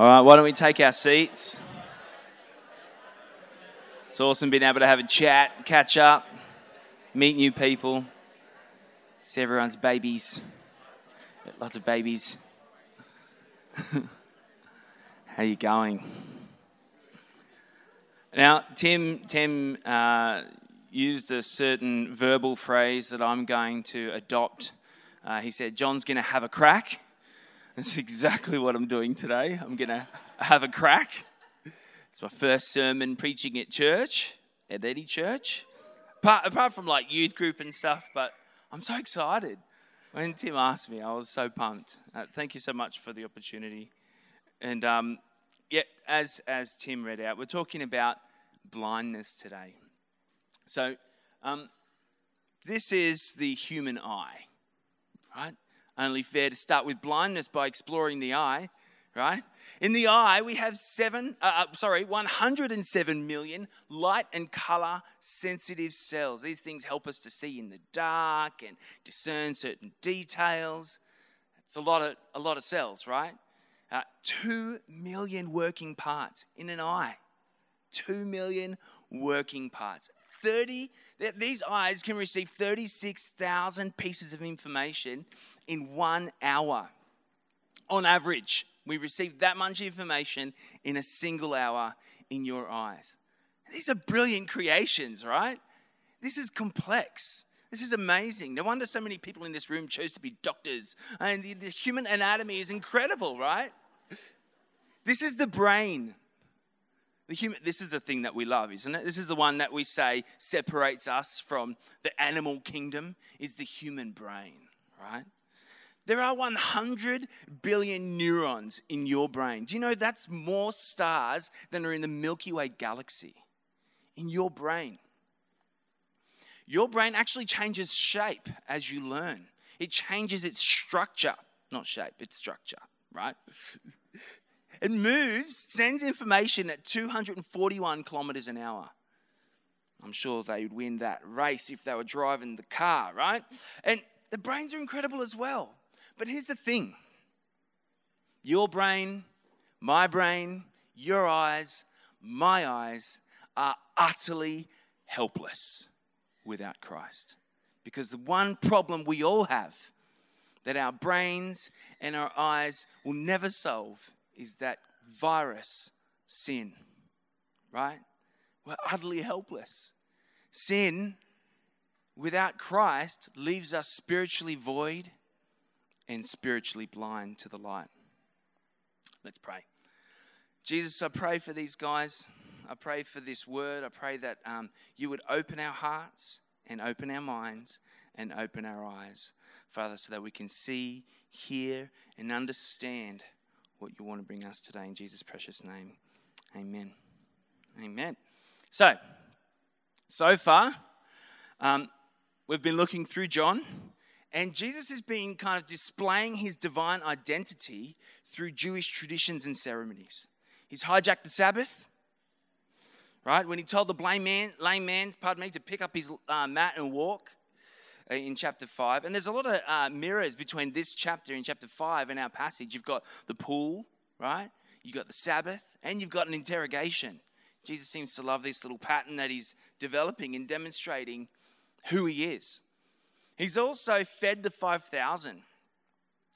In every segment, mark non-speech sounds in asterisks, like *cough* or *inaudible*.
All right, why don't we take our seats? It's awesome being able to have a chat, catch up, meet new people, see everyone's babies. Lots of babies. *laughs* How you going? Now, Tim, Tim uh, used a certain verbal phrase that I'm going to adopt. Uh, he said, John's going to have a crack. That's exactly what I'm doing today. I'm going to have a crack. It's my first sermon preaching at church, at any church, apart, apart from like youth group and stuff, but I'm so excited. When Tim asked me, I was so pumped. Uh, thank you so much for the opportunity. And um, yeah, as, as Tim read out, we're talking about blindness today. So, um, this is the human eye, right? Only fair to start with blindness by exploring the eye, right? In the eye, we have seven, uh, uh sorry, 107 million light and color sensitive cells. These things help us to see in the dark and discern certain details. It's a lot of, a lot of cells, right? Uh, two million working parts in an eye. Two million working parts. 30, these eyes can receive 36,000 pieces of information in one hour on average. We receive that much information in a single hour in your eyes. These are brilliant creations, right? This is complex. This is amazing. No wonder so many people in this room chose to be doctors. And the, the human anatomy is incredible, right? This is the brain. The human, this is the thing that we love, isn't it? This is the one that we say separates us from the animal kingdom, is the human brain, right? There are 100 billion neurons in your brain. Do you know that's more stars than are in the Milky Way galaxy? In your brain. Your brain actually changes shape as you learn, it changes its structure, not shape, its structure, right? *laughs* it moves, sends information at 241 kilometers an hour. I'm sure they would win that race if they were driving the car, right? And the brains are incredible as well. But here's the thing your brain, my brain, your eyes, my eyes are utterly helpless without Christ. Because the one problem we all have that our brains and our eyes will never solve is that virus, sin. Right? We're utterly helpless. Sin without Christ leaves us spiritually void and spiritually blind to the light. Let's pray. Jesus, I pray for these guys. I pray for this word. I pray that um, you would open our hearts and open our minds and open our eyes, Father, so that we can see, hear, and understand what you want to bring us today. In Jesus' precious name, amen. Amen. So, so far, um, we've been looking through John and Jesus has been kind of displaying his divine identity through Jewish traditions and ceremonies. He's hijacked the Sabbath, right? When he told the lame man, lame man pardon me, to pick up his uh, mat and walk in chapter 5. And there's a lot of uh, mirrors between this chapter in chapter 5 and our passage. You've got the pool, right? You've got the Sabbath, and you've got an interrogation. Jesus seems to love this little pattern that he's developing and demonstrating who he is. He's also fed the 5,000,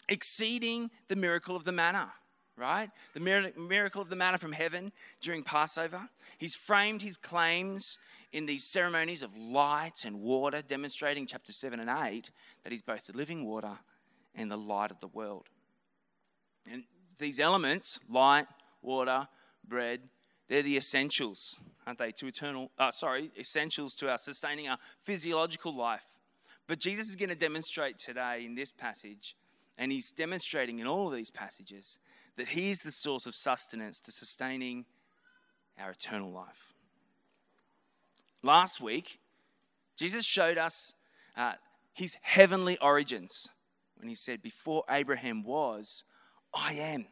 exceeding the miracle of the manna, right? The miracle of the manna from heaven during Passover. He's framed his claims in these ceremonies of light and water, demonstrating chapter 7 and 8 that he's both the living water and the light of the world. And these elements, light, water, bread, they're the essentials, aren't they, to eternal, uh, sorry, essentials to our sustaining our physiological life but Jesus is going to demonstrate today in this passage, and he's demonstrating in all of these passages, that he is the source of sustenance to sustaining our eternal life. Last week, Jesus showed us uh, his heavenly origins when he said, Before Abraham was, I am,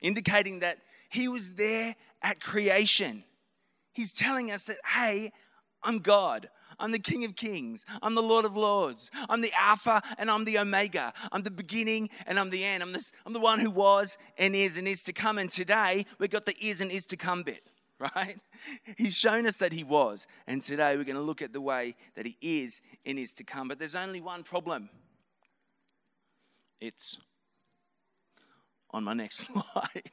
indicating that he was there at creation. He's telling us that, hey, I'm God. I'm the King of Kings. I'm the Lord of Lords. I'm the Alpha and I'm the Omega. I'm the beginning and I'm the end. I'm, this, I'm the one who was and is and is to come. And today we've got the is and is to come bit, *laughs* right? He's shown us that He was. And today we're going to look at the way that He is and is to come. But there's only one problem it's on my next *laughs* slide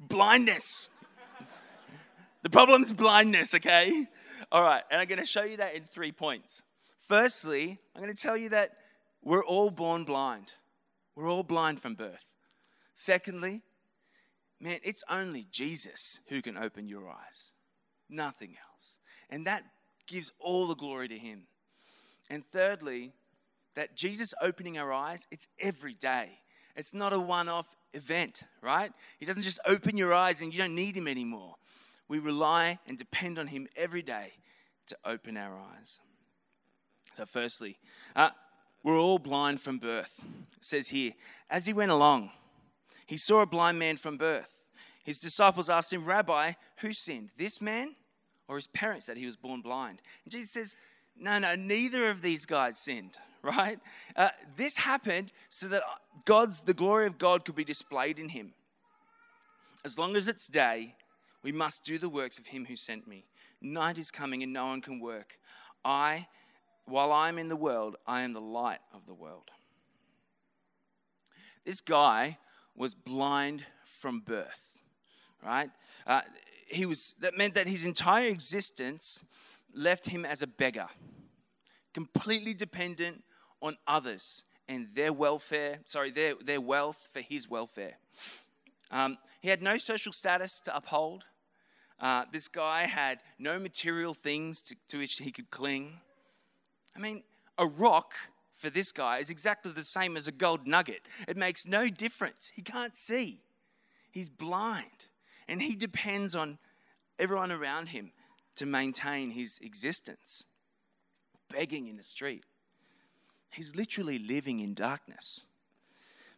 blindness. The problem is blindness, okay? All right, and I'm going to show you that in three points. Firstly, I'm going to tell you that we're all born blind. We're all blind from birth. Secondly, man, it's only Jesus who can open your eyes, nothing else. And that gives all the glory to Him. And thirdly, that Jesus opening our eyes, it's every day. It's not a one off event, right? He doesn't just open your eyes and you don't need Him anymore. We rely and depend on Him every day to open our eyes. So, firstly, uh, we're all blind from birth. It says here, as he went along, he saw a blind man from birth. His disciples asked him, Rabbi, who sinned, this man or his parents that he was born blind? And Jesus says, No, no, neither of these guys sinned, *laughs* right? Uh, this happened so that God's the glory of God could be displayed in him. As long as it's day, we must do the works of him who sent me. Night is coming and no one can work. I, while I am in the world, I am the light of the world. This guy was blind from birth, right? Uh, he was, that meant that his entire existence left him as a beggar, completely dependent on others and their welfare, sorry, their, their wealth for his welfare. Um, he had no social status to uphold. Uh, this guy had no material things to, to which he could cling. I mean, a rock for this guy is exactly the same as a gold nugget. It makes no difference. He can't see, he's blind, and he depends on everyone around him to maintain his existence, begging in the street. He's literally living in darkness.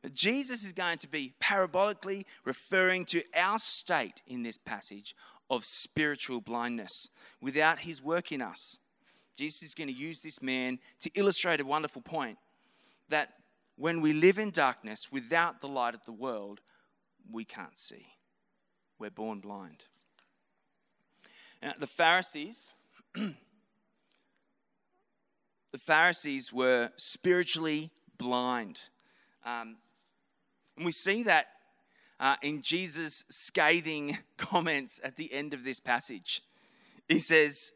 But Jesus is going to be parabolically referring to our state in this passage of spiritual blindness without his work in us. Jesus is going to use this man to illustrate a wonderful point that when we live in darkness without the light of the world, we can't see. We're born blind. Now, the Pharisees *clears throat* the Pharisees were spiritually blind. Um, and we see that uh, in Jesus' scathing *laughs* comments at the end of this passage. He says,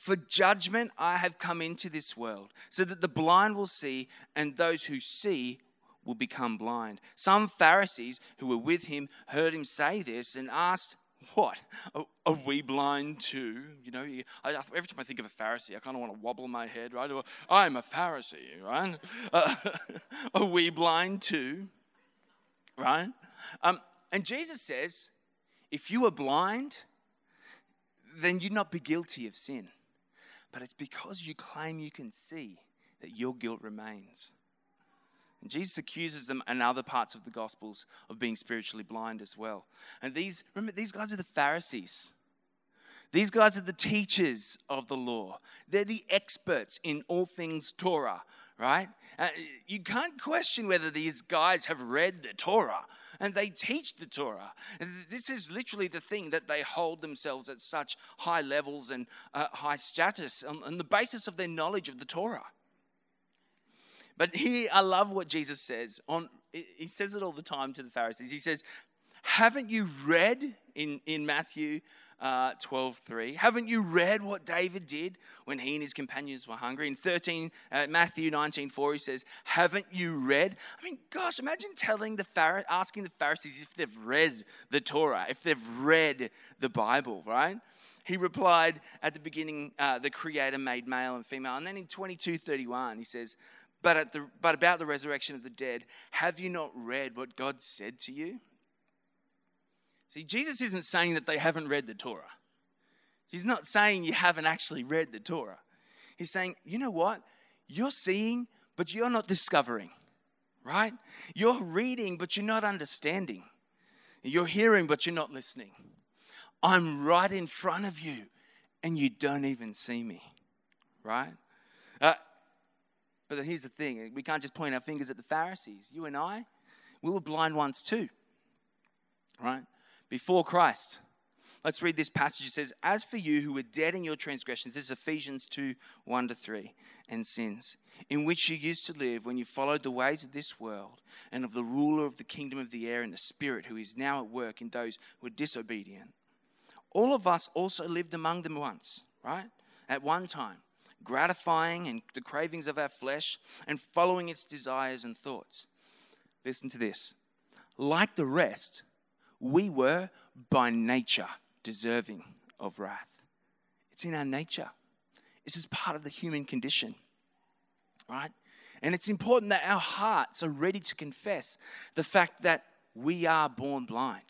For judgment I have come into this world, so that the blind will see, and those who see will become blind. Some Pharisees who were with him heard him say this and asked, what? Are, we blind too? You know, I, every time I think of a Pharisee, I kind of want to wobble my head, right? I'm a Pharisee, right? *laughs* Uh, *laughs* are we blind too? Right? Um, and Jesus says, if you are blind, then you'd not be guilty of sin. But it's because you claim you can see that your guilt remains. And Jesus accuses them and other parts of the Gospels of being spiritually blind as well. And these, remember, these guys are the Pharisees. These guys are the teachers of the law. They're the experts in all things Torah, right? Uh, you can't question whether these guys have read the Torah and they teach the Torah. This is literally the thing that they hold themselves at such high levels and uh, high status on, on the basis of their knowledge of the Torah. But here, I love what Jesus says. On, he says it all the time to the Pharisees. He says, Haven't you read in, in Matthew uh, 12 3? Haven't you read what David did when he and his companions were hungry? In 13, uh, Matthew 19 4, he says, Haven't you read? I mean, gosh, imagine telling the asking the Pharisees if they've read the Torah, if they've read the Bible, right? He replied at the beginning, uh, the Creator made male and female. And then in 22 31, he says, but, at the, but about the resurrection of the dead, have you not read what God said to you? See, Jesus isn't saying that they haven't read the Torah. He's not saying you haven't actually read the Torah. He's saying, you know what? You're seeing, but you're not discovering, right? You're reading, but you're not understanding. You're hearing, but you're not listening. I'm right in front of you, and you don't even see me. right? Uh, but here's the thing we can't just point our fingers at the Pharisees. You and I, we were blind once too, right? Before Christ. Let's read this passage. It says, As for you who were dead in your transgressions, this is Ephesians 2 1 to 3, and sins, in which you used to live when you followed the ways of this world and of the ruler of the kingdom of the air and the spirit who is now at work in those who are disobedient. All of us also lived among them once, right? At one time, gratifying and the cravings of our flesh and following its desires and thoughts. Listen to this. Like the rest, we were by nature deserving of wrath. It's in our nature. This is part of the human condition, right? And it's important that our hearts are ready to confess the fact that we are born blind.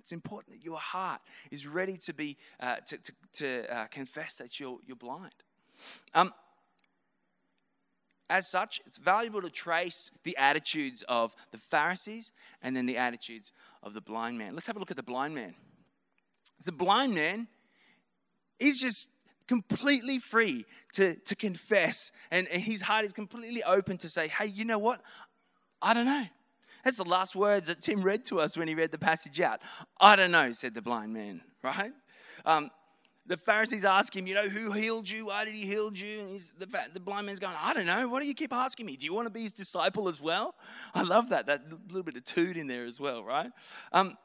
It's important that your heart is ready to be uh, to, to, to uh, confess that you're, you're blind. Um, as such, it's valuable to trace the attitudes of the Pharisees and then the attitudes of the blind man. Let's have a look at the blind man. The blind man is just completely free to, to confess, and, and his heart is completely open to say, hey, you know what? I don't know. That's the last words that Tim read to us when he read the passage out. I don't know, said the blind man, right? Um, the Pharisees ask him, you know, who healed you? Why did he heal you? And the, the blind man's going, I don't know. Why do you keep asking me? Do you want to be his disciple as well? I love that. That little bit of toot in there as well, right? Um,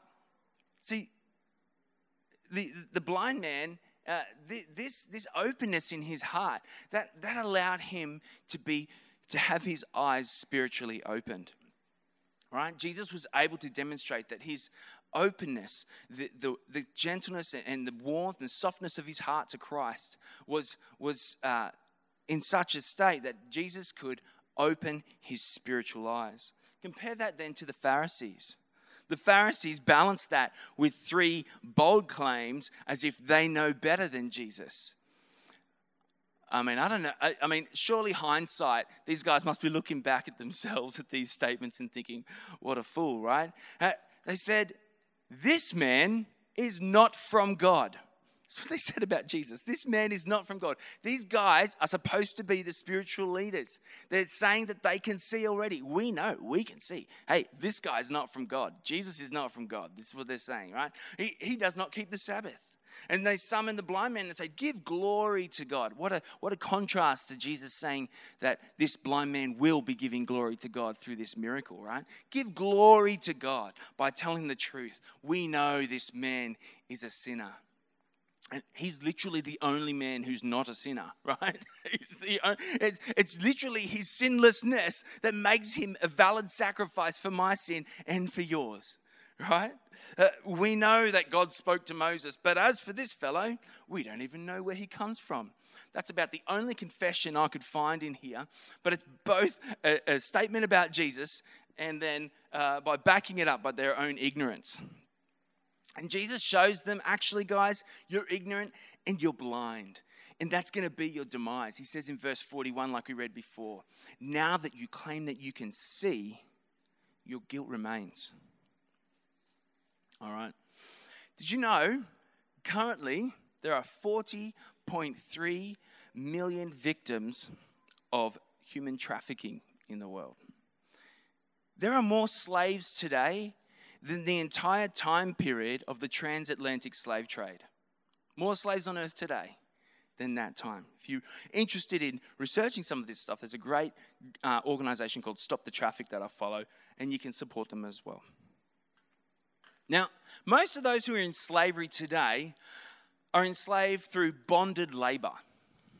see, the, the blind man, uh, this, this openness in his heart, that, that allowed him to, be, to have his eyes spiritually opened. Right? Jesus was able to demonstrate that his openness, the, the, the gentleness and the warmth and softness of his heart to Christ was, was uh, in such a state that Jesus could open his spiritual eyes. Compare that then to the Pharisees. The Pharisees balanced that with three bold claims as if they know better than Jesus. I mean, I don't know. I, I, mean, surely hindsight, these guys must be looking back at themselves at these statements and thinking, what a fool, right? They said, This man is not from God. That's what they *laughs* said about Jesus. This man is not from God. These guys are supposed to be the spiritual leaders. They're saying that they can see already. We know, we can see. Hey, this guy's not from God. Jesus is not from God. This is what they're saying, right? He, he does not keep the Sabbath. And they summon the blind man and say, Give glory to God. What a, what a contrast to Jesus saying that this blind man will be giving glory to God through this miracle, right? Give glory to God by telling the truth. We know this man is a sinner. And he's literally the only man who's not a sinner, *laughs* right? it's, it's literally his sinlessness that makes him a valid sacrifice for my sin and for yours, right? Uh, we know that God spoke to Moses, but as for this fellow, we don't even know where he comes from. That's about the only confession I could find in here, but it's both a, a statement about Jesus and then uh, by backing it up by their own ignorance. And Jesus shows them, actually, guys, you're ignorant and you're blind. And that's going to be your demise. He says in verse 41, like we read before, now that you claim that you can see, your guilt remains. All right. Did you know currently there are 40.3 million victims of human trafficking in the world? There are more slaves today than the entire time period of the transatlantic slave trade. More slaves on earth today than that time. If you're interested in researching some of this stuff, there's a great uh, organization called Stop the Traffic that I follow, and you can support them as well. Now, most of those who are in slavery today are enslaved through bonded labor.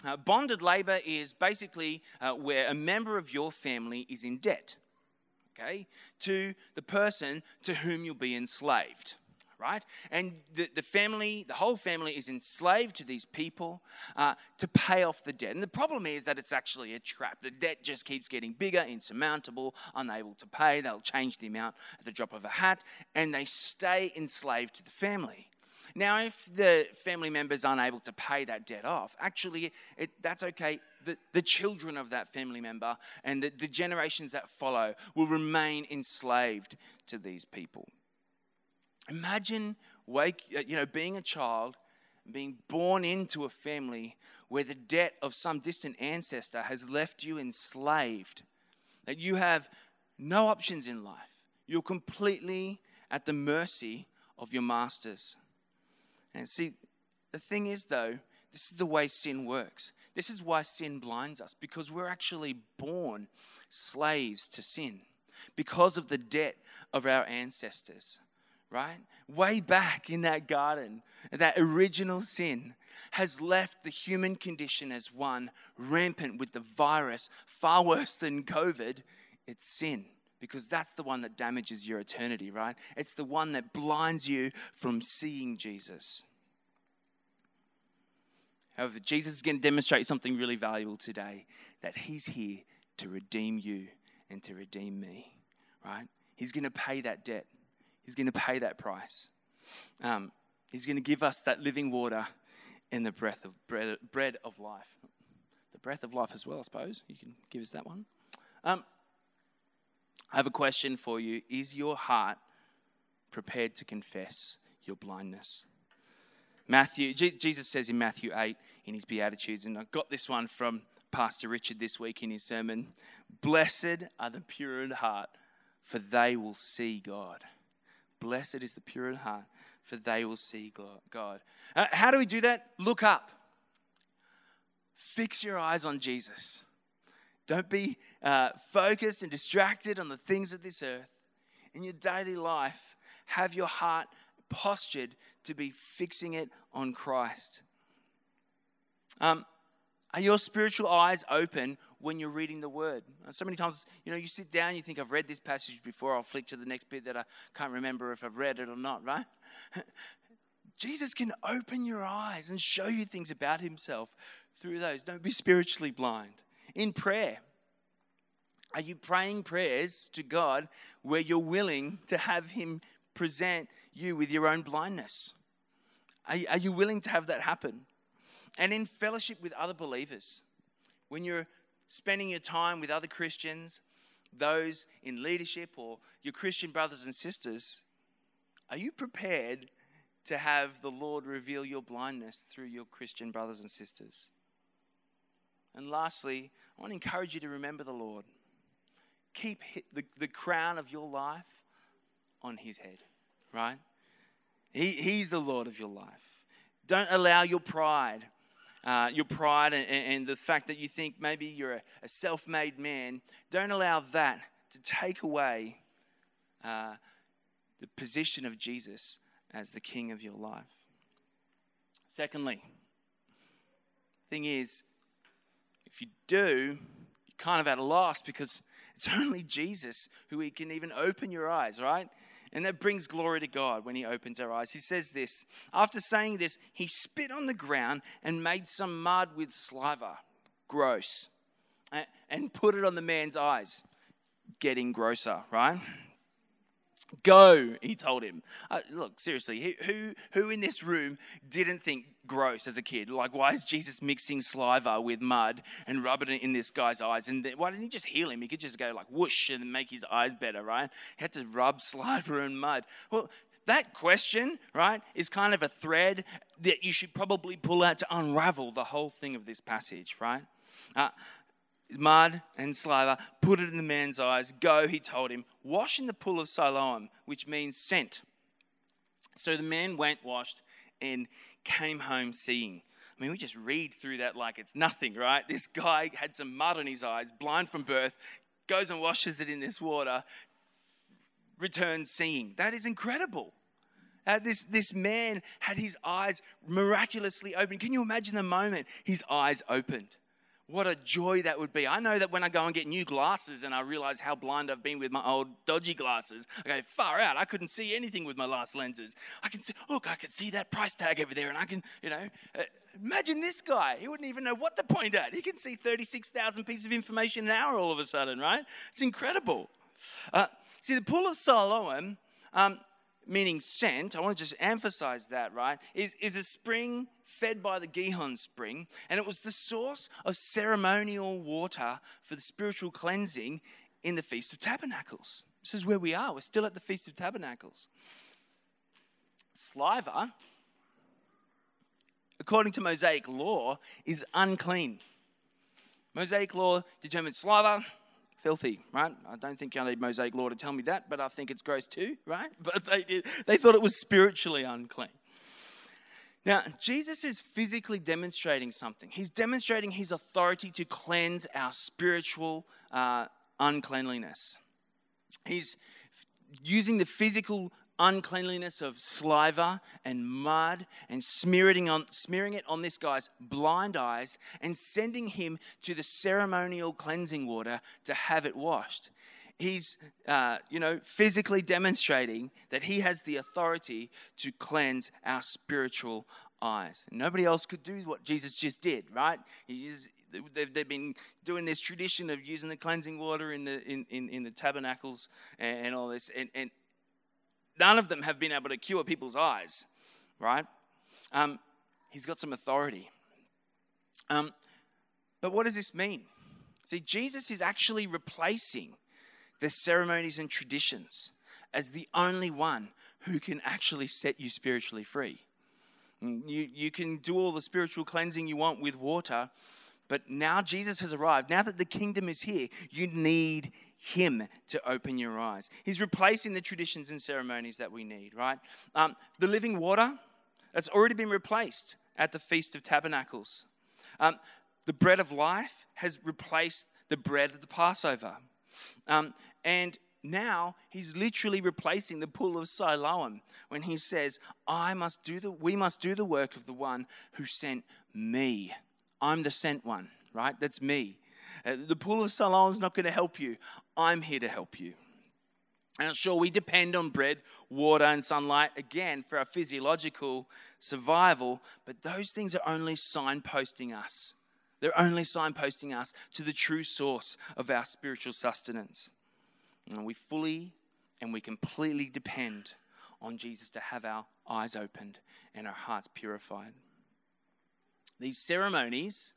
Uh, bonded labor is basically uh, where a member of your family is in debt okay, to the person to whom you'll be enslaved right? And the, the family, the whole family is enslaved to these people uh, to pay off the debt. And the problem is that it's actually a trap. The debt just keeps getting bigger, insurmountable, unable to pay. They'll change the amount at the drop of a hat, and they stay enslaved to the family. Now, if the family member is unable to pay that debt off, actually, it, that's okay. The, the children of that family member and the, the generations that follow will remain enslaved to these people. Imagine wake, uh, you know, being a child being born into a family where the debt of some distant ancestor has left you enslaved, that you have no options in life. You're completely at the mercy of your masters. And see, the thing is, though, this is the way sin works. This is why sin blinds us, because we're actually born slaves to sin because of the debt of our ancestors, right? Way back in that garden, that original sin has left the human condition as one rampant with the virus, far worse than COVID. It's sin because that's the one that damages your eternity, right? It's the one that blinds you from seeing Jesus. However, Jesus is going to demonstrate something really valuable today that he's here to redeem you and to redeem me, right? He's going to pay that debt, he's going to pay that price. Um, he's going to give us that living water and the breath of bread, bread of life. The breath of life as well, I suppose. You can give us that one. Um, I have a question for you. Is your heart prepared to confess your blindness? Matthew, Jesus says in Matthew 8 in his Beatitudes, and I got this one from Pastor Richard this week in his sermon Blessed are the pure in heart, for they will see God. Blessed is the pure in heart, for they will see God. Uh, how do we do that? Look up. Fix your eyes on Jesus. Don't be uh, focused and distracted on the things of this earth. In your daily life, have your heart postured to be fixing it on Christ. Um, are your spiritual eyes open when you're reading the word? So many times, you know, you sit down, you think, I've read this passage before, I'll flick to the next bit that I can't remember if I've read it or not, right? *laughs* Jesus can open your eyes and show you things about himself through those. Don't be spiritually blind in prayer? Are you praying prayers to God where you're willing to have Him present you with your own blindness? Are, are you willing to have that happen? And in fellowship with other believers, when you're spending your time with other Christians, those in leadership, or your Christian brothers and sisters, are you prepared to have the Lord reveal your blindness through your Christian brothers and sisters? And lastly, I want to encourage you to remember the Lord. Keep the, the crown of your life on his head, right? He, he's the Lord of your life. Don't allow your pride, uh, your pride and, and, the fact that you think maybe you're a, a self made man, don't allow that to take away uh, the position of Jesus as the king of your life. Secondly, thing is, if you do, you're kind of at a loss because it's only Jesus who can even open your eyes, right? And that brings glory to God when he opens our eyes. He says this After saying this, he spit on the ground and made some mud with saliva. Gross. And put it on the man's eyes. Getting grosser, right? Go, he told him. Uh, look, seriously, who, who in this room didn't think gross as a kid? Like, why is Jesus mixing saliva with mud and rubbing it in this guy's eyes? And why didn't he just heal him? He could just go like whoosh and make his eyes better, right? He had to rub *laughs* saliva and mud. Well, that question, right, is kind of a thread that you should probably pull out to unravel the whole thing of this passage, right? Uh, mud and saliva, put it in the man's eyes. Go, he told him, wash in the pool of Siloam, which means sent. So the man went, washed, and came home seeing. I mean, we just read through that like it's nothing, right? This guy had some mud in his eyes, blind from birth, goes and washes it in this water, returns seeing. That is incredible. Uh, this, this man had his eyes miraculously opened. Can you imagine the moment his eyes opened? What a joy that would be. I know that when I go and get new glasses and I realize how blind I've been with my old dodgy glasses, I go, far out. I couldn't see anything with my last lenses. I can see, look, I can see that price tag over there and I can, you know, uh, imagine this guy. He wouldn't even know what to point at. He can see 36,000 pieces of information an hour all of a sudden, right? It's incredible. Uh, see, the pool of Siloam, um, meaning sent, I want to just emphasize that, right, is, is a spring fed by the Gihon spring, and it was the source of ceremonial water for the spiritual cleansing in the Feast of Tabernacles. This is where we are. We're still at the Feast of Tabernacles. Saliva according to Mosaic law, is unclean. Mosaic law determines saliva, filthy, right? I don't think I need Mosaic law to tell me that, but I think it's gross too, right? *laughs* But they did. They thought it was spiritually unclean. Now, Jesus is physically demonstrating something. He's demonstrating his authority to cleanse our spiritual uh, uncleanliness. He's using the physical uncleanliness of saliva and mud and smearing, on, smearing it on this guy's blind eyes and sending him to the ceremonial cleansing water to have it washed. He's, uh, you know, physically demonstrating that he has the authority to cleanse our spiritual eyes. nobody else could do what Jesus just did, right? They've, they've been doing this tradition of using the cleansing water in the, in, in, in the tabernacles and all this. And, and none of them have been able to cure people's eyes, right? Um, he's got some authority. Um, but what does this mean? See, Jesus is actually replacing the ceremonies and traditions as the only one who can actually set you spiritually free. Mm, you, you can do all the spiritual cleansing you want with water, but now Jesus has arrived. Now that the kingdom is here, you need him to open your eyes. He's replacing the traditions and ceremonies that we need, right? Um, the living water, that's already been replaced at the Feast of Tabernacles. Um, the bread of life has replaced the bread of the Passover. Um, and now he's literally replacing the pool of Siloam when he says, I must do the, we must do the work of the one who sent me. I'm the sent one, right? That's me. Uh, the pool of Siloam is not going to help you. I'm here to help you. And sure, we depend on bread, water, and sunlight again for our physiological survival, but those things are only signposting us. They're only signposting us to the true source of our spiritual sustenance. And we fully and we completely depend on Jesus to have our eyes opened and our hearts purified. These ceremonies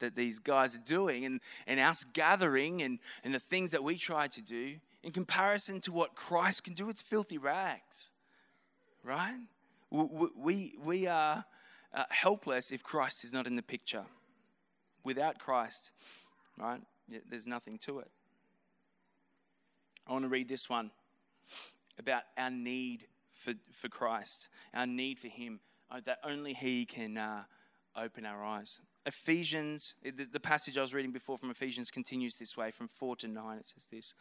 that these guys are doing and, and us gathering and, and the things that we try to do, in comparison to what Christ can do, it's filthy rags, right? We, we, we are uh, helpless if Christ is not in the picture. Without Christ, right, there's nothing to it. I want to read this one about our need for, for Christ, our need for Him, uh, that only He can uh, open our eyes. Ephesians, eh, the passage I was reading before from Ephesians continues this way from 4 to 9. It says this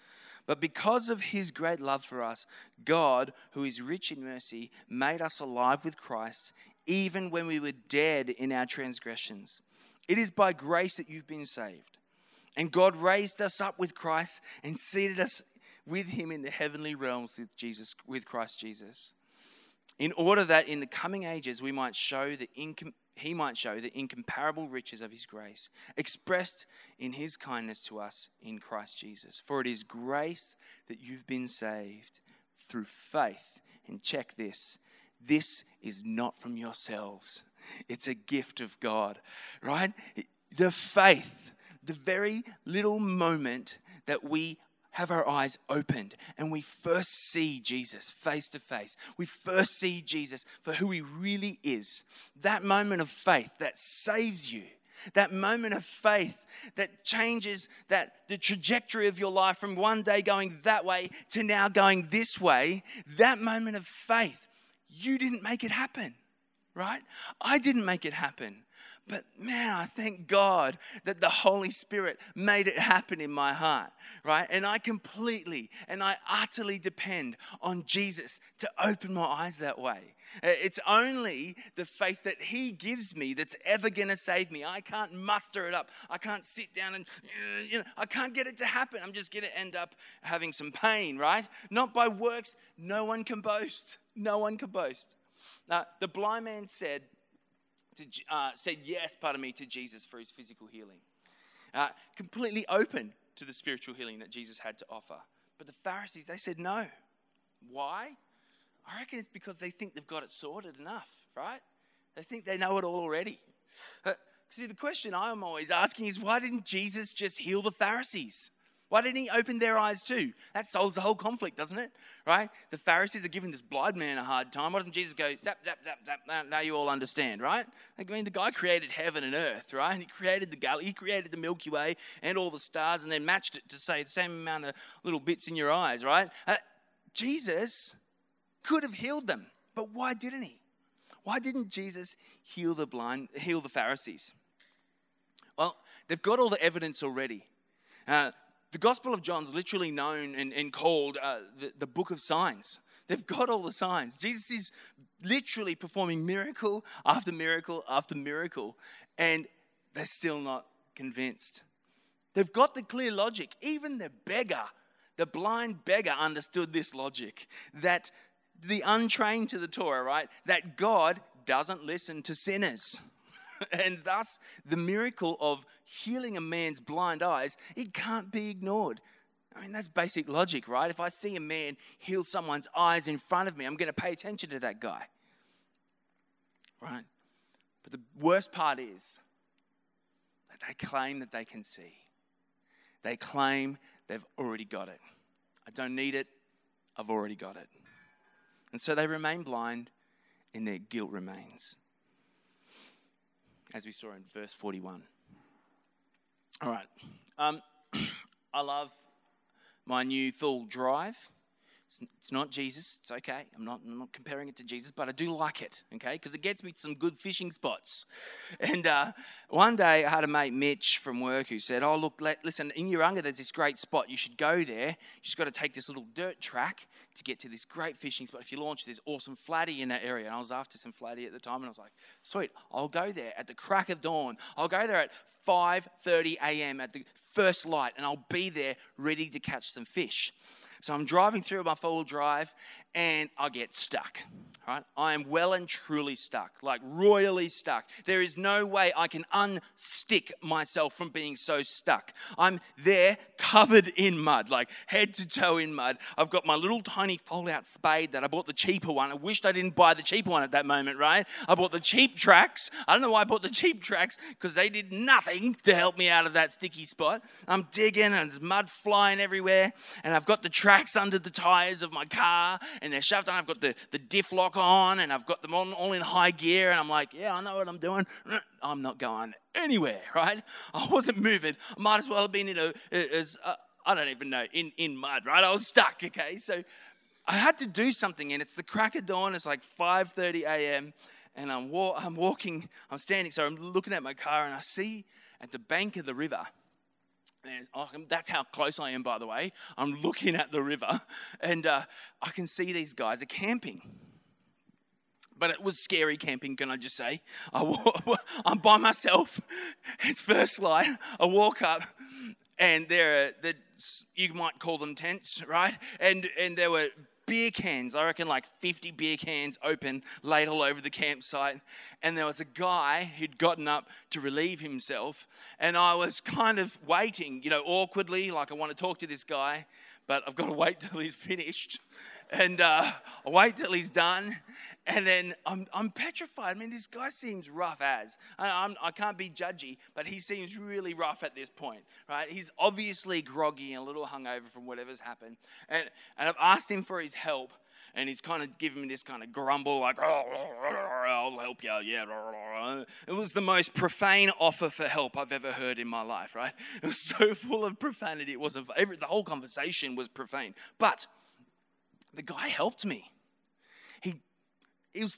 But because of his great love for us, God, who is rich in mercy, made us alive with Christ, even when we were dead in our transgressions. It is by grace that you've been saved. And God raised us up with Christ and seated us with him in the heavenly realms with Jesus with Christ Jesus. In order that in the coming ages we might show the incom- he might show the incomparable riches of his grace, expressed in his kindness to us in Christ Jesus. For it is grace that you've been saved through faith. And check this this is not from yourselves, it's a gift of God, right? The faith, the very little moment that we have our eyes opened and we first see Jesus face to face. We first see Jesus for who he really is. That moment of faith that saves you. That moment of faith that changes that the trajectory of your life from one day going that way to now going this way. That moment of faith, you didn't make it happen, right? I didn't make it happen. But man, I thank God that the Holy Spirit made it happen in my heart, right? And I completely and I utterly depend on Jesus to open my eyes that way. Uh, it's only the faith that He gives me that's ever going to save me. I can't muster it up. I can't sit down and, you know, I can't get it to happen. I'm just going to end up having some pain, right? Not by works. No one can boast. No one can boast. Now, the blind man said, to, uh, said yes, pardon me, to Jesus for his physical healing. Uh, completely open to the spiritual healing that Jesus had to offer. But the Pharisees, they said no. Why? I reckon it's because they think they've got it sorted enough, right? They think they know it all already. Uh, see, the question I'm always asking is why didn't Jesus just heal the Pharisees? Why didn't he open their eyes too? That solves the whole conflict, doesn't it? Right? The Pharisees are giving this blind man a hard time. Why doesn't Jesus go, zap, zap, zap, zap, now you all understand, right? I mean, the guy created heaven and earth, right? And He created the galaxy, he created the Milky Way and all the stars and then matched it to say the same amount of little bits in your eyes, right? Uh, Jesus could have healed them, but why didn't he? Why didn't Jesus heal the blind, heal the Pharisees? Well, they've got all the evidence already. Uh, the Gospel of John's literally known and, and called uh, the, the book of signs. They've got all the signs. Jesus is literally performing miracle after miracle after miracle, and they're still not convinced. They've got the clear logic. Even the beggar, the blind beggar, understood this logic that the untrained to the Torah, right? That God doesn't listen to sinners. *laughs* and thus, the miracle of healing a man's blind eyes, it can't be ignored. I mean, that's basic logic, right? If I see a man heal someone's eyes in front of me, I'm going to pay attention to that guy. Right? But the worst part is that they claim that they can see. They claim they've already got it. I don't need it, I've already got it. And so they remain blind and their guilt remains as we saw in verse 41. All right. Um, *clears throat* I love my new full drive. It's not Jesus. It's okay. I'm not, I'm not comparing it to Jesus, but I do like it, okay? Because it gets me to some good fishing spots. *laughs* And uh, one day I had a mate, Mitch, from work who said, Oh, look, let, listen, in Urunga there's this great spot. You should go there. You just got to take this little dirt track to get to this great fishing spot. If you launch, there's awesome flatty in that area. And I was after some flatty at the time, and I was like, Sweet, I'll go there at the crack of dawn. I'll go there at 5.30 a.m. at the first light, and I'll be there ready to catch some fish. So I'm driving through my four wheel drive and I get stuck. Right? I am well and truly stuck, like royally stuck. There is no way I can unstick myself from being so stuck. I'm there covered in mud, like head to toe in mud. I've got my little tiny fold out spade that I bought the cheaper one. I wished I didn't buy the cheaper one at that moment, right? I bought the cheap tracks. I don't know why I bought the cheap tracks because they did nothing to help me out of that sticky spot. I'm digging and there's mud flying everywhere, and I've got the tracks under the tires of my car, and they're shoved on. I've got the, the diff lock on and I've got them on all in high gear. And I'm like, yeah, I know what I'm doing. *laughs* I'm not going anywhere, *laughs* right? I wasn't moving. I might as well have been in a, uh, don't even know, in, in mud, right? I was stuck, okay? So I had to do something and it's the crack of dawn. It's like 5.30 a.m. and I'm, wa- I'm walking, I'm standing, so I'm looking at my car and I see at the bank of the river – Oh, that's how close I am, by the way. I'm looking at the river and uh, I can see these guys are camping. But it was scary camping, can I just say? I, am *laughs* by myself. It's first light. I walk up and there are, the, you might call them tents, right? And, and there were beer cans, I reckon like 50 beer cans open, laid all over the campsite. And there was a guy who'd gotten up to relieve himself. And I was *laughs* kind of waiting, you know, awkwardly, like I want to talk to this guy, but I've got to wait till he's finished and uh, I wait till he's done, and then I'm, I'm petrified. I mean, this guy seems rough as. I, I'm, I can not be judgy, but he seems really rough at this point, right? He's obviously groggy and a little hungover from whatever's happened. And, and I've asked him for his help, and he's kind of giving me this kind of grumble, like, I'll help you, yeah. It was the most profane offer for help I've ever heard in my life, right? It was so full of profanity. It was a, every, the whole conversation was profane. But the guy helped me. He, he was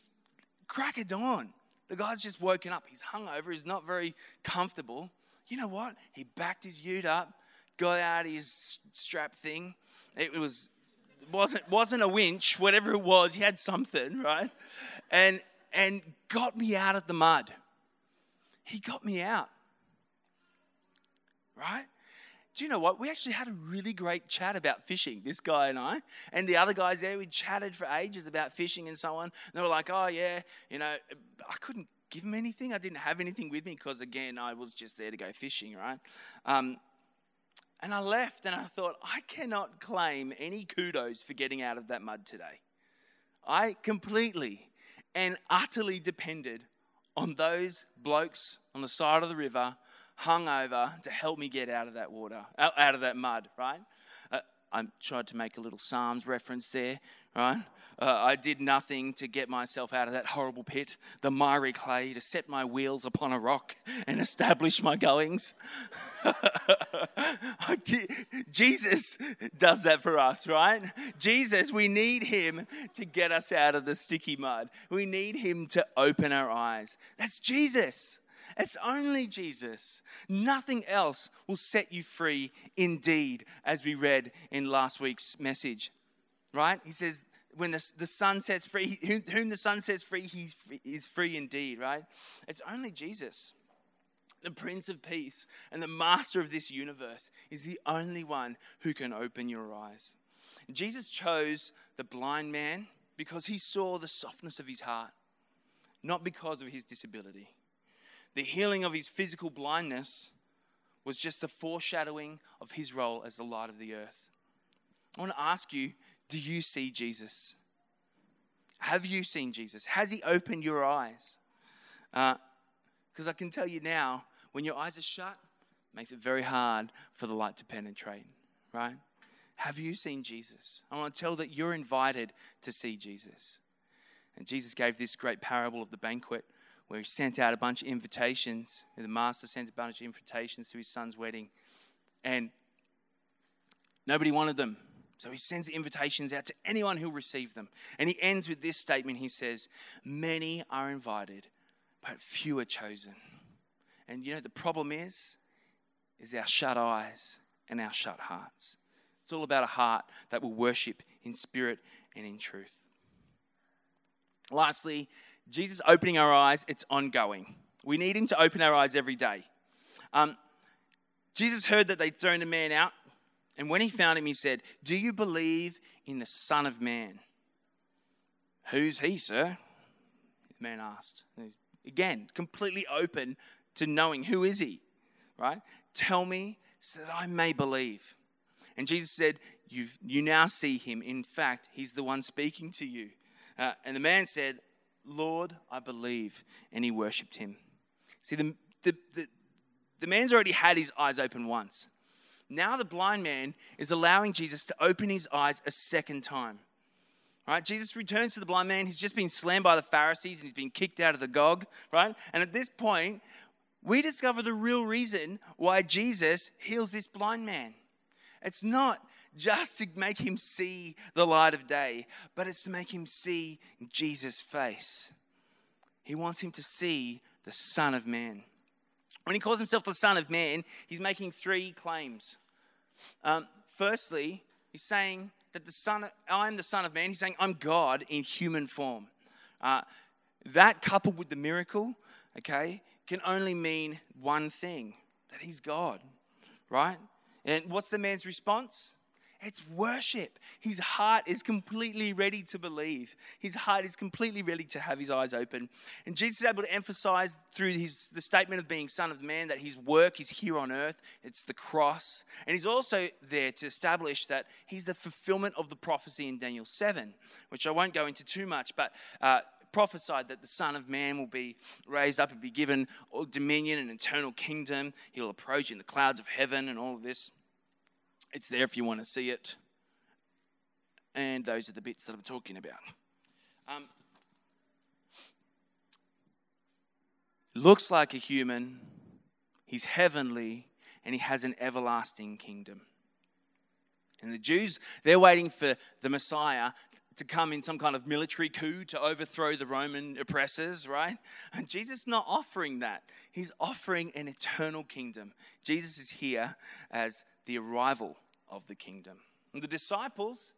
crack of dawn. The guy's just woken up. He's hungover. He's not very comfortable. You know what? He backed his ute up, got out his strap thing. It was wasn't wasn't a winch, whatever it was. He had something, right? And and got me out of the mud. He got me out. Right? Do you know what? We actually had a really great chat about fishing, this guy and I. And the other guys there, we chatted for ages about fishing and so on. And they were like, oh, yeah, you know, I couldn't give them anything. I didn't have anything with me because, again, I was just there to go fishing, right? Um, and I left and I thought, I cannot claim any kudos for getting out of that mud today. I completely and utterly depended on those blokes on the side of the river hungover to help me get out of that water, out of that mud, right? Uh, I tried to make a little Psalms reference there, right? Uh, I did nothing to get myself out of that horrible pit, the miry clay, to set my wheels upon a rock and *laughs* establish my goings. *laughs* Jesus does that for us, right? Jesus, we need him to get us out of the sticky mud. We need him to open our eyes. That's Jesus. It's only Jesus. Nothing else will set you free indeed, as we read in last week's message. Right? He says, when the, the Son sets free, whom, the Son sets free, he is free indeed, right? It's only Jesus. The Prince of Peace and the Master of this universe is the only one who can open your eyes. Jesus chose the blind man because he saw the softness of his heart, not because of his disability. The healing of his physical blindness was just a foreshadowing of his role as the light of the earth. I want to ask you do you see Jesus? Have you seen Jesus? Has he opened your eyes? Because uh, I can tell you now, when your eyes are shut, it makes it very hard for the light to penetrate, right? Have you seen Jesus? I want to tell that you're invited to see Jesus. And Jesus gave this great parable of the banquet where he sent out a bunch of invitations. The master sent a bunch of invitations to his son's wedding, and nobody wanted them. So he sends invitations out to anyone who'll receive them. And he ends with this statement he says, Many are invited, but few are chosen. And you know, the problem is, is our shut eyes and our shut hearts. It's all about a heart that will worship in spirit and in truth. Lastly, Jesus opening our eyes, it's ongoing. We need him to open our eyes every day. Um, Jesus heard that they'd thrown a man out and when he found him, he said, Do you believe in the Son of Man? Who's he, sir? The man asked. Again, completely open to knowing who is he, right? Tell me so that I may believe. And Jesus said, you you now see him. In fact, he's the one speaking to you. Uh, and the man said, Lord, I believe. And he worshipped him. See, the, the, the, the man's already had his eyes open once. Now the blind man is allowing Jesus to open his eyes a second time. Right? Jesus returns to the blind man. He's just been slammed by the Pharisees and he's been kicked out of the gog, right? And at this point, we discover the real reason why Jesus heals this blind man. It's not just to make him see the light of day, but it's to make him see Jesus' face. He wants him to see the Son of Man. When he calls himself the Son of Man, he's making three claims. Um, firstly, he's saying that the Son, I'm the Son of Man. He's saying I'm God in human form. Uh, that coupled with the miracle, okay, can only mean one thing: that he's God, right? And what's the man's response? It's worship. His heart is completely ready to believe. His heart is completely ready to have his eyes open. And Jesus is able to emphasize through his, the statement of being Son of Man that his work is here on earth, it's the cross. And he's also there to establish that he's the fulfillment of the prophecy in Daniel 7, which I won't go into too much, but. Uh, prophesied that the Son of Man will be raised up and be given dominion and eternal kingdom. He'll approach in the clouds of heaven and all of this. It's there if you want to see it. And those are the bits that I'm talking about. Um, looks like a human, he's heavenly, and he has an everlasting kingdom. And the Jews, they're waiting for the Messiah to come in some kind of military coup to overthrow the Roman oppressors, right? And Jesus is not offering that. He's offering an eternal kingdom. Jesus is here as the arrival of the kingdom. And the disciples,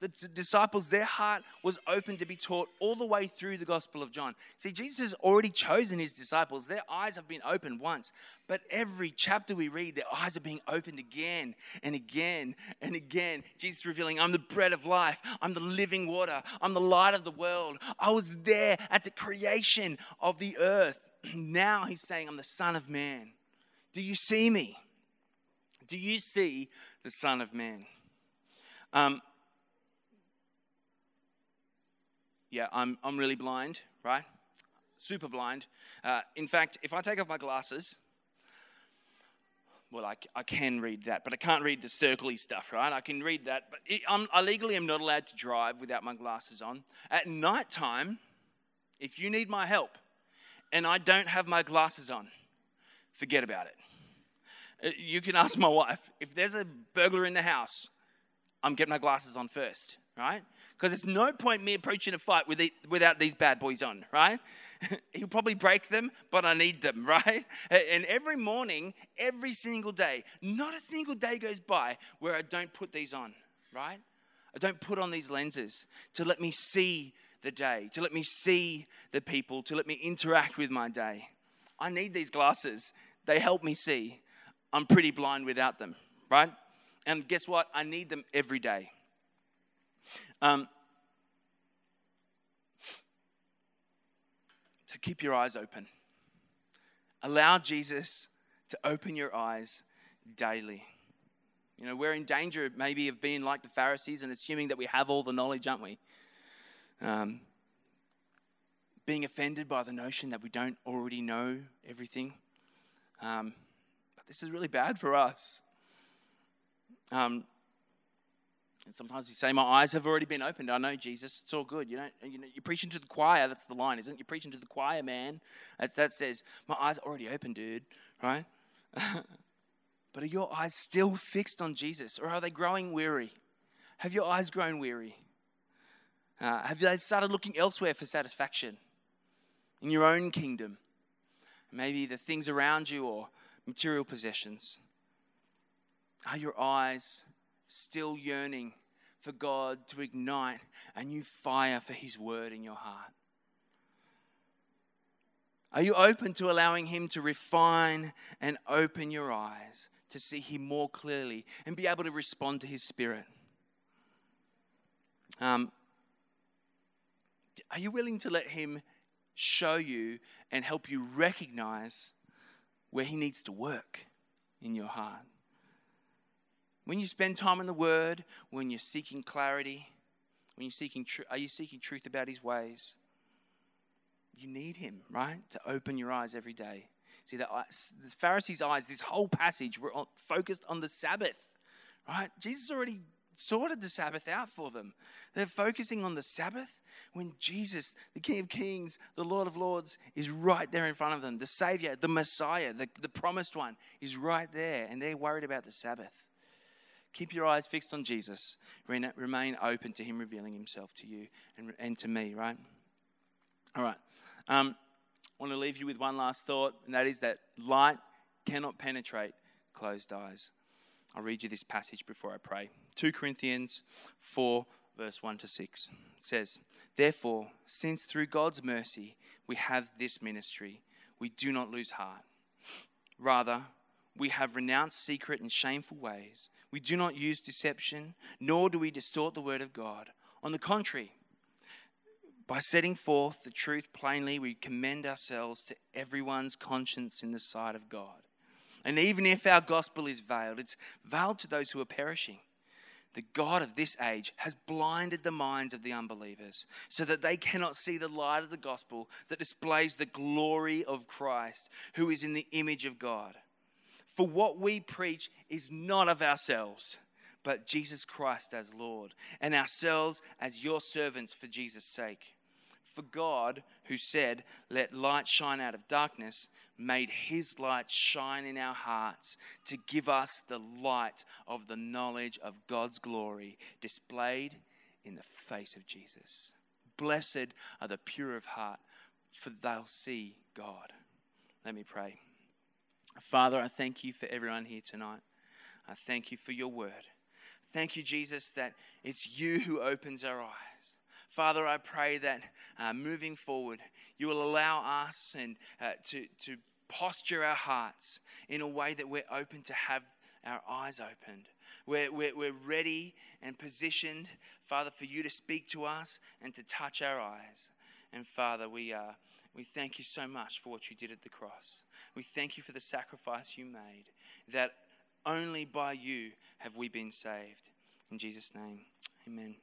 the disciples, their heart was open to be taught all the way through the Gospel of John. See, Jesus has already chosen his disciples. Their eyes have been opened once, but every chapter we read, their eyes are being opened again and again and again. Jesus revealing, I'm the bread of life, I'm the living water, I'm the light of the world. I was there at the creation of the earth. *clears throat* Now he's saying, I'm the Son of Man. Do you see me? Do you see the Son of Man? Um, yeah, I'm, I'm really blind, right? Super blind. Uh, in fact, if I take off my glasses, well, I, I can read that, but I can't read the circly stuff, right? I can read that, but it, i legally am not allowed to drive without my glasses on. At night time, if you need my help and I don't have my glasses on, forget about it. Uh, you can ask my wife if there's a burglar in the house, I'm getting my glasses on first, right? Because there's no point me approaching a fight with without these bad boys on, right? *laughs* He'll probably break them, but I need them, *laughs* right? And every morning, every single day, not a single day goes by where I don't put these on, right? I don't put on these lenses to let me see the day, to let me see the people, to let me interact with my day. I need these glasses. They help me see. I'm pretty blind without them, right? And guess what? I need them every day. Um, keep your eyes open. Allow Jesus to open your eyes daily. You know, we're in danger maybe of being like the Pharisees and assuming that we have all the knowledge, aren't we? Um, being offended by the notion that we don't already know everything. Um, but this is really bad for us. Um, and sometimes we say, My eyes have already been opened. I know, Jesus. It's all good. You, you know, you're preaching to the choir. That's the line, isn't it? You're preaching to the choir, man. That's, that says, My eyes are already open, dude. Right? *laughs* but are your eyes still fixed on Jesus? Or are they growing weary? Have your eyes grown weary? Uh, have they started looking elsewhere for satisfaction in your own kingdom? Maybe the things around you or material possessions. Are your eyes still yearning for God to ignite a new fire for His word in your heart? Are you open to allowing Him to refine and open your eyes to see Him more clearly and be able to respond to His Spirit? Um, are you willing to let Him show you and help you recognize where He needs to work in your heart? When you spend time in the Word, when you're seeking clarity, when you're seeking truth, are you seeking truth about His ways? You need Him, right, to open your eyes every day. See, the, uh, the Pharisees' eyes, this whole passage, were focused on the Sabbath, right? Jesus already sorted the Sabbath out for them. They're focusing on the Sabbath when Jesus, the King of Kings, the Lord of Lords, is right there in front of them. The Savior, the Messiah, the, the promised one, is right there, and they're worried about the Sabbath. Keep your eyes fixed on Jesus. Remain open to Him revealing Himself to you and, and to me, right? All right. Um, I want to leave you with one last thought, and that is that light cannot penetrate closed eyes. I'll read you this passage before I pray. 2 Corinthians 4, verse 1 to 6 says, Therefore, since through God's mercy we have this ministry, we do not lose heart. Rather, we have renounced secret and shameful ways. We do not use deception, nor do we distort the word of God. On the contrary, by setting forth the truth plainly, we commend ourselves to everyone's conscience in the sight of God. And even if our gospel is veiled, it's veiled to those who are perishing. The God of this age has blinded the minds of the unbelievers so that they cannot see the light of the gospel that displays the glory of Christ, who is in the image of God. For what we preach is not of ourselves, but Jesus Christ as Lord, and ourselves as your servants for Jesus' sake. For God, who said, Let light shine out of darkness, made his light shine in our hearts to give us the light of the knowledge of God's glory displayed in the face of Jesus. Blessed are the pure of heart, for they'll see God. Let me pray. Father, I thank you for everyone here tonight. I thank you for your word. Thank you, Jesus, that it's you who opens our eyes. Father, I pray that uh, moving forward, you will allow us and uh, to, to posture our hearts in a way that we're open to have our eyes opened. We're, we're, we're ready and positioned, Father, for you to speak to us and to touch our eyes. And Father, we, uh, we thank you so much for what you did at the cross. We thank you for the sacrifice you made, that only by you have we been saved. In Jesus' name, amen.